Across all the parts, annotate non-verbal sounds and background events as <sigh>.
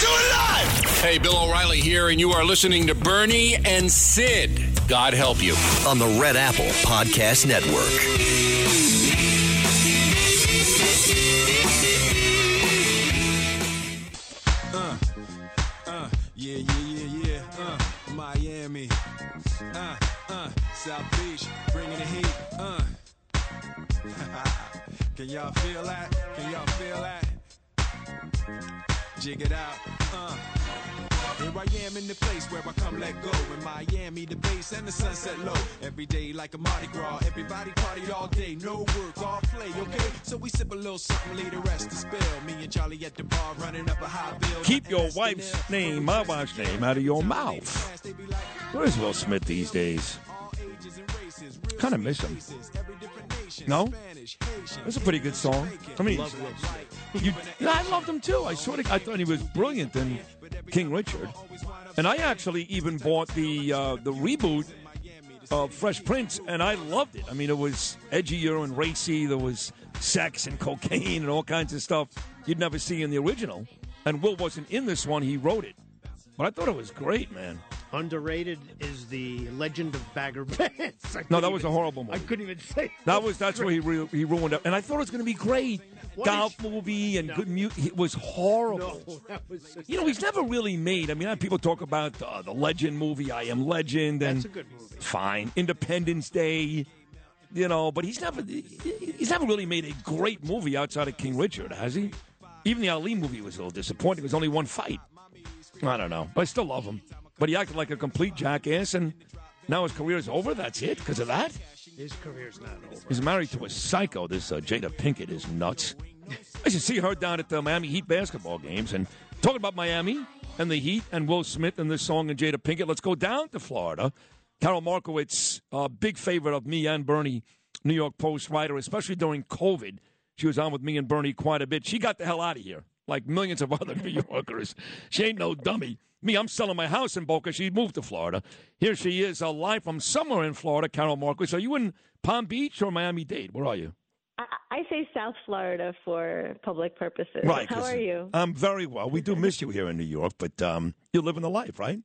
Do it live! Hey, Bill O'Reilly here, and you are listening to Bernie and Sid. God help you. on the Red Apple Podcast Network. Yeah, yeah, yeah, yeah. Uh, Miami. Uh, uh, South Beach, bringing the heat. Uh. <laughs> Can y'all feel that? Can y'all feel that? Jig it out. Uh. Here I am in the place where I come let go. In Miami, the base and the sunset low. Every day like a Mardi Gras. Everybody party all day. No work, all play, okay? So we sip a little something, leave the rest to spill. Me and Charlie at the bar running up a high bill. Keep your wife's name, my wife's name, out of your mouth. Where's Will Smith these days? Kind of miss him. No? That's a pretty good song. I mean, you, I loved him too. I sort of, I thought he was brilliant in King Richard, and I actually even bought the uh, the reboot of Fresh Prince, and I loved it. I mean, it was edgier and racy. There was sex and cocaine and all kinds of stuff you'd never see in the original. And Will wasn't in this one; he wrote it. But I thought it was great, man. Underrated is the Legend of Bagger. <laughs> I No, that was a horrible movie. I couldn't even say. That was that's where he ru- he ruined it, and I thought it was going to be great. What Golf is- movie and No. good music. It was horrible. No, <laughs> that was. You know, he's never really made. I mean, people talk about uh, the Legend movie, I Am Legend, and That's a good movie. fine, Independence Day. You know, but he's never he's never really made a great movie outside of King Richard, has he? Even the Ali movie was a little disappointing. It was only one fight. I don't know, but I still love him. But he acted like a complete jackass, and now his career is over. That's it because of that. His career's not over. He's married to a psycho. This uh, Jada Pinkett is nuts. I should see her down at the Miami Heat basketball games and talking about Miami and the Heat and Will Smith and this song and Jada Pinkett. Let's go down to Florida. Karol Markowicz, a big favorite of me and Bernie, New York Post writer, especially during COVID. She was on with me and Bernie quite a bit. She got the hell out of here, like millions of other <laughs> New Yorkers. She ain't no dummy. Me, I'm selling my house in Boca. She moved to Florida. Here she is, uh, live from somewhere in Florida. Karol Markowicz. Are you in Palm Beach or Miami Dade? Where are you? I, I say South Florida for public purposes. Right. How are you? I'm very well. We do miss you here in New York, but um, you're living the life, right?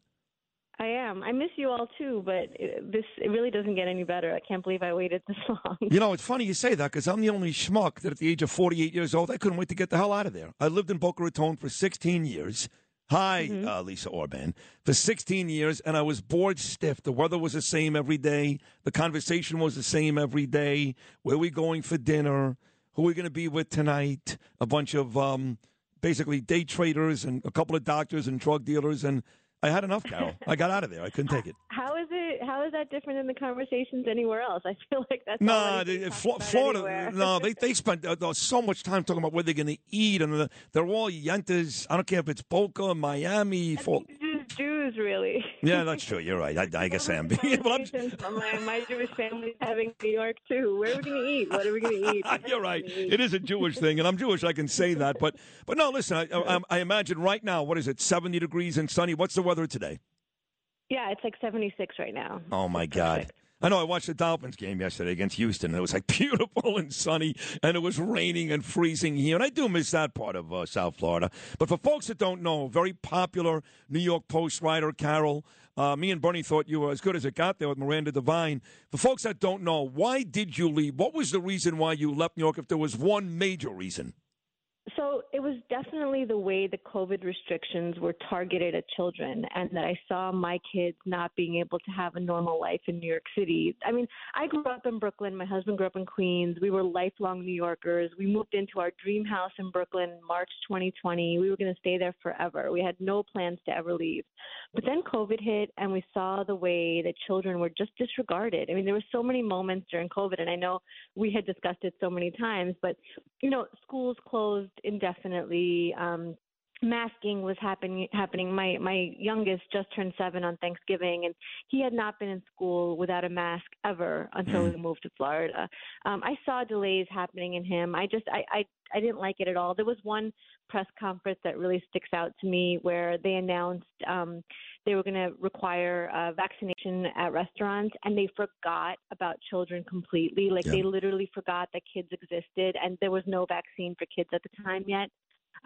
I am. I miss you all too, but it, this it really doesn't get any better. I can't believe I waited this <laughs> long. You know, it's funny you say that because I'm the only schmuck that at the age of 48 years old, I couldn't wait to get the hell out of there. I lived in Boca Raton for 16 years. Hi, Mm-hmm. uh, Lisa Orban. For 16 years, and I was bored stiff. The weather was the same every day. The conversation was the same every day. Where are we going for dinner? Who are we going to be with tonight? A bunch of um, basically day traders and a couple of doctors and drug dealers. And I had enough, Karol. I got out of there. I couldn't take it. <laughs> How is it? How is that different than the conversations anywhere else? I feel like that's No, already they, being Flo- talked about Florida. No, <laughs> they they spent uh, uh, so much time talking about where they're going to eat, and the, they're all yentas. I don't care if it's Boca, Miami. For, Just Jews, really. yeah, that's true. You're right. I, I guess I am. <laughs> but <laughs> I'm, my, my Jewish family having New York too. Where are we going to eat? What are we going <laughs> to eat? you're right. It is a Jewish thing, and I'm Jewish. I can say that. But but no, listen. I, I, I imagine right now, what is it? 70 degrees and sunny. What's the weather today? Yeah, it's like 76 right now. Oh my God. I know I watched the Dolphins game yesterday against Houston, and it was like <laughs> beautiful and sunny, and it was raining and freezing here. And I do miss that part of uh, South Florida. But for folks that don't know, very popular New York Post writer, Karol, uh, me and Bernie thought you were as good as it got there with Miranda Devine. For folks that don't know, why did you leave? What was the reason why you left New York, if there was one major reason? So it was definitely the way the COVID restrictions were targeted at children, and that I saw my kids not being able to have a normal life in New York City. I mean, I grew up in Brooklyn. My husband grew up in Queens. We were lifelong New Yorkers. We moved into our dream house in Brooklyn in March 2020. We were going to stay there forever. We had no plans to ever leave. But then COVID hit, and we saw the way that children were just disregarded. I mean, there were so many moments during COVID, and I know we had discussed it so many times, but you know, schools closed indefinitely. Um, masking was happening happening. My my youngest just turned 7 on Thanksgiving and he had not been in school without a mask ever until we moved to Florida. Um I saw delays happening in him. I just I I I didn't like it at all. There was one press conference that really sticks out to me where they announced um they were going to require uh, vaccination at restaurants and they forgot about children completely like Yeah. they literally forgot that kids existed and there was no vaccine for kids at the time yet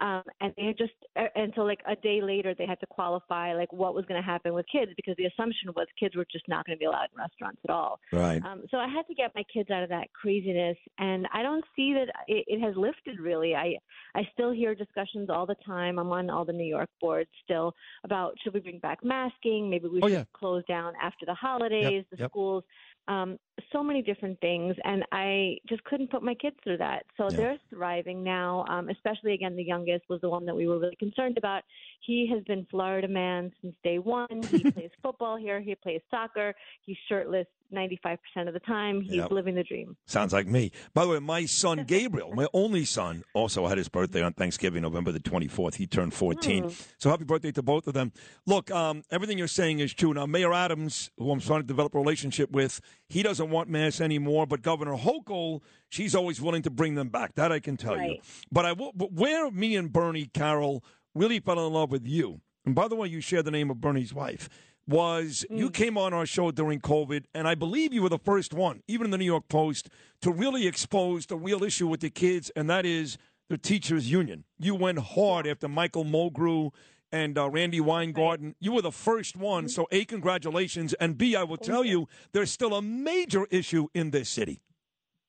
Um, and they had just and so like a day later they had to qualify like what was going to happen with kids because the assumption was kids were just not going to be allowed in restaurants at all. Right. Um, so I had to get my kids out of that craziness, and I don't see that it, it has lifted really. I I still hear discussions all the time. I'm on all the New York boards still about should we bring back masking? Maybe we Oh, should yeah. close down after the holidays, the yep. schools. Um, so many different things, and I just couldn't put my kids through that. So Yeah. they're thriving now. Um, especially again, the youngest was the one that we were really concerned about. He has been Florida man since day one. He <laughs> plays football here. He plays soccer. He's shirtless 95% of the time. He's Yep. living the dream. Sounds like me. By the way, my son <laughs> Gabriel, my only son, also had his birthday on Thanksgiving, November the 24th. He turned 14. So happy birthday to both of them. Look, um, everything you're saying is true. Now, Mayor Adams, who I'm starting to develop a relationship with, he doesn't want masks anymore, but Governor Hochul, she's always willing to bring them back. That I can tell you. But I will, but where me and Bernie Karol really fell in love with you, and by the way, you share the name of Bernie's wife, was you came on our show during COVID, and I believe you were the first one, even in the New York Post, to really expose the real issue with the kids, and that is the teachers' union. You went hard after Michael Mulgrew and uh, Randi Weingarten. You were the first one, so A, congratulations, and B, I will tell you, there's still a major issue in this city.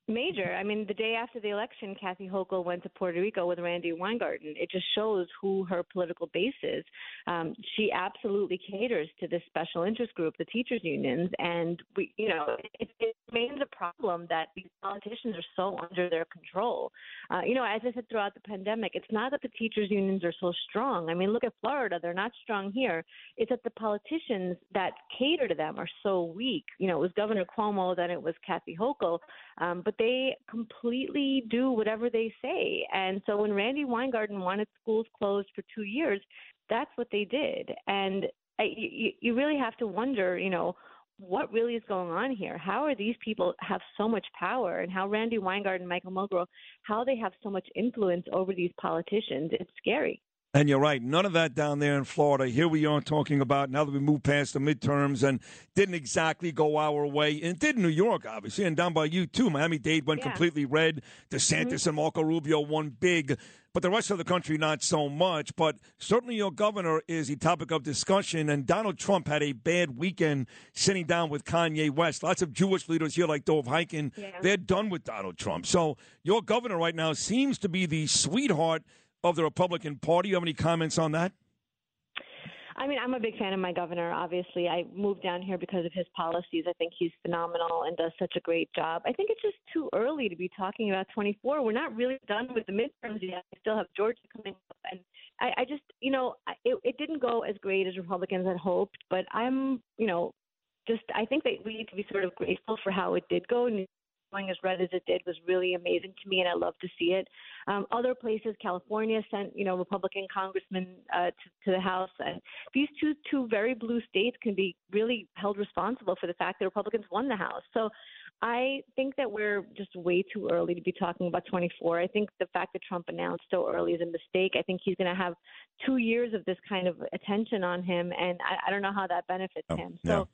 Major. I mean, the day after the election, Kathy Hochul went to Puerto Rico with Randi Weingarten. It just shows who her political base is. Um, she absolutely caters to this special interest group, the teachers unions, and we, you know, it, it remains a problem that these politicians are so under their control. Uh, you know, as I said throughout the pandemic, it's not that the teachers unions are so strong. I mean, look at Florida; they're not strong here. It's that the politicians that cater to them are so weak. You know, it was Governor Cuomo, then it was Kathy Hochul. Um, but they completely do whatever they say. And so when Randi Weingarten wanted schools closed for two years, that's what they did. And I, you, you really have to wonder, you know, what really is going on here? How are these people have so much power, and how Randi Weingarten, Michael Mulgrew, how they have so much influence over these politicians? It's scary. And you're right. None of that down there in Florida. Here we are talking about now that we moved past the midterms and didn't exactly go our way. And it did New York, obviously, and down by you too. Miami Dade went Yeah. completely red. DeSantis mm-hmm. and Marco Rubio won big. But the rest of the country, not so much. But certainly your governor is the topic of discussion. And Donald Trump had a bad weekend sitting down with Kanye West. Lots of Jewish leaders here, like Dov Hikind, Yeah. they're done with Donald Trump. So your governor right now seems to be the sweetheart of the Republican Party. You have any comments on that? I mean, I'm a big fan of my governor. Obviously, I moved down here because of his policies. I think he's phenomenal and does such a great job. I think it's just too early to be talking about 24. We're not really done with the midterms yet. We still have Georgia coming up, and I, I just, you know, I- it, it didn't go as great as Republicans had hoped. But I'm, you know, just I think that we need to be sort of grateful for how it did go. Going as red as it did was really amazing to me, and I love to see it. Um, other places, California sent you know Republican congressmen uh, to, to the House, and these two two very blue states can be really held responsible for the fact that Republicans won the House. So. I think that we're just way too early to be talking about 24. I think the fact that Trump announced so early is a mistake. I think he's going to have two years of this kind of attention on him, and I, I don't know how that benefits Oh, him. So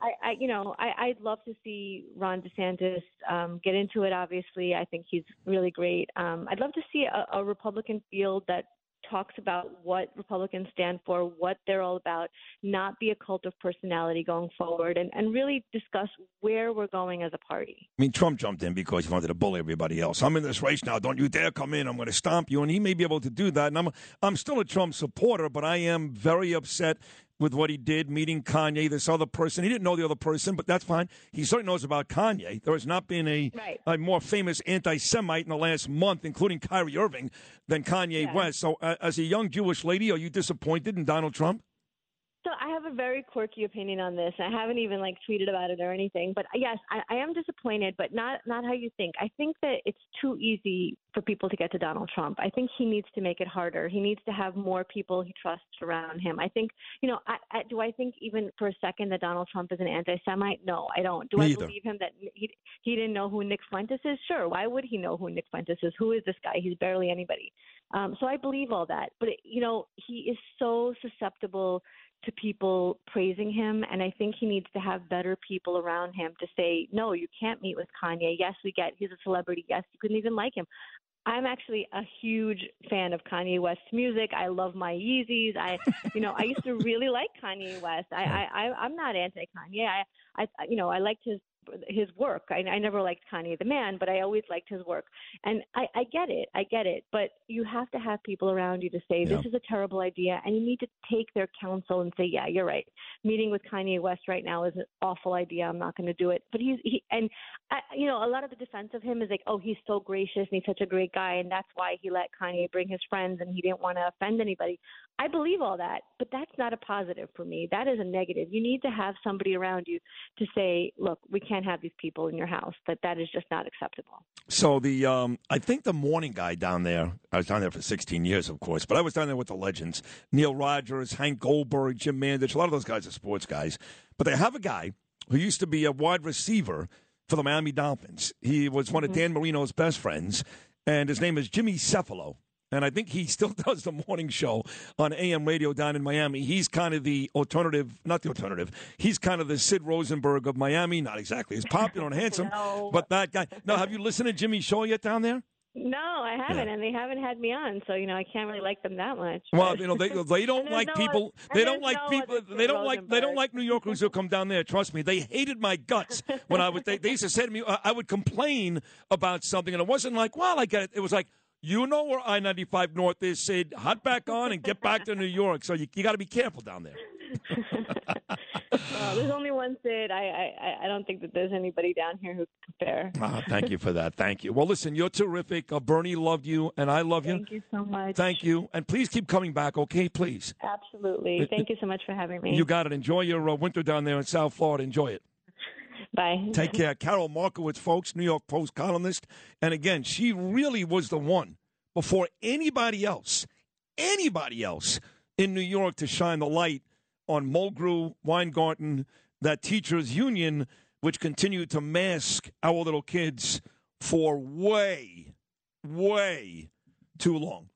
I, I you know, I, I'd love to see Ron DeSantis um, get into it. Obviously, I think he's really great. Um, I'd love to see a, a Republican field that talks about what Republicans stand for, what they're all about, not be a cult of personality going forward, and, and really discuss where we're going as a party. I mean, Trump jumped in because he wanted to bully everybody else. I'm in this race now. Don't you dare come in. I'm going to stomp you. And he may be able to do that. And I'm, I'm still a Trump supporter, but I am very upset with what he did, meeting Kanye, this other person. He didn't know the other person, but that's fine. He certainly knows about Kanye. There has not been a, Right. a more famous anti Semite in the last month, including Kyrie Irving, than Kanye Yeah. West. So, uh, as a young Jewish lady, are you disappointed in Donald Trump? So I have a very quirky opinion on this. I haven't even like tweeted about it or anything. But yes, I, I am disappointed, but not not how you think. I think that it's too easy for people to get to Donald Trump. I think he needs to make it harder. He needs to have more people he trusts around him. I think, you know, I, I, do I think even for a second that Donald Trump is an anti-Semite? No, I don't. Do Me I either. believe him that he he didn't know who Nick Fuentes is? Sure. Why would he know who Nick Fuentes is? Who is this guy? He's barely anybody. Um, so I believe all that. But it, you know, he is so susceptible to people praising him and I think he needs to have better people around him to say, No, you can't meet with Kanye. Yes, we get he's a celebrity, yes, you couldn't even like him. I'm actually a huge fan of Kanye West's music. I love my Yeezys. I, you know, I used to <laughs> really like Kanye West. I, I, I I'm not anti Kanye. I, I, you know, I liked his his work. I, I never liked Kanye the man, but I always liked his work. And I, I get it, I get it. But you have to have people around you to say Yeah. this is a terrible idea, and you need to take their counsel and say, yeah, you're right. Meeting with Kanye West right now is an awful idea. I'm not going to do it. But he's he and I, you know a lot of the defense of him is like, oh, he's so gracious and he's such a great guy, and that's why he let Kanye bring his friends and he didn't want to offend anybody. I believe all that, but that's not a positive for me. That is a negative. You need to have somebody around you to say, look, we can't have these people in your house. That that is just not acceptable. So the um, I think the morning guy down there. I was down there for 16 years, of course, but I was down there with the legends: Neil Rogers, Hank Goldberg, Jim Mandich. A lot of those guys are sports guys, but they have a guy who used to be a wide receiver for the Miami Dolphins. He was one of Dan Marino's best friends, and his name is Jimmy Cefalo. And I think he still <laughs> does the morning show on AM radio down in Miami. He's kind of the alternative, not the alternative. He's kind of the Sid Rosenberg of Miami. Not exactly as popular and handsome, <laughs> No. but that guy. No, have you listened to Jimmy's show yet down there? No, I haven't, Yeah. and they haven't had me on, so you know I can't really like them that much. Well, you know they they <laughs> don't like no people. They don't like no people. They don't like they don't like New Yorkers who come down there. Trust me, they hated my guts when I was. They, they used to say to me, I I would complain about something, and it wasn't like, well, I get it. It was like. You know where I ninety five North is, Sid. Hot back on and get back to New <laughs> York. So you, you got to be careful down there. <laughs> Well, there's only one Sid. I, I I don't think that there's anybody down here who can compare. Ah, thank you for that. Thank you. Well, listen, you're terrific. Uh, Bernie loved you, and I love you. Thank you so much. Thank you, and please keep coming back. Okay, please. Absolutely. Thank you so much for having me. You got it. Enjoy your uh, winter down there in South Florida. Enjoy it. Bye. Take care. Karol Markowicz, folks, New York Post columnist. And again, she really was the one before anybody else, anybody else in New York to shine the light on Mulgrew, Weingarten, that teachers' union, which continued to mask our little kids for way, way too long.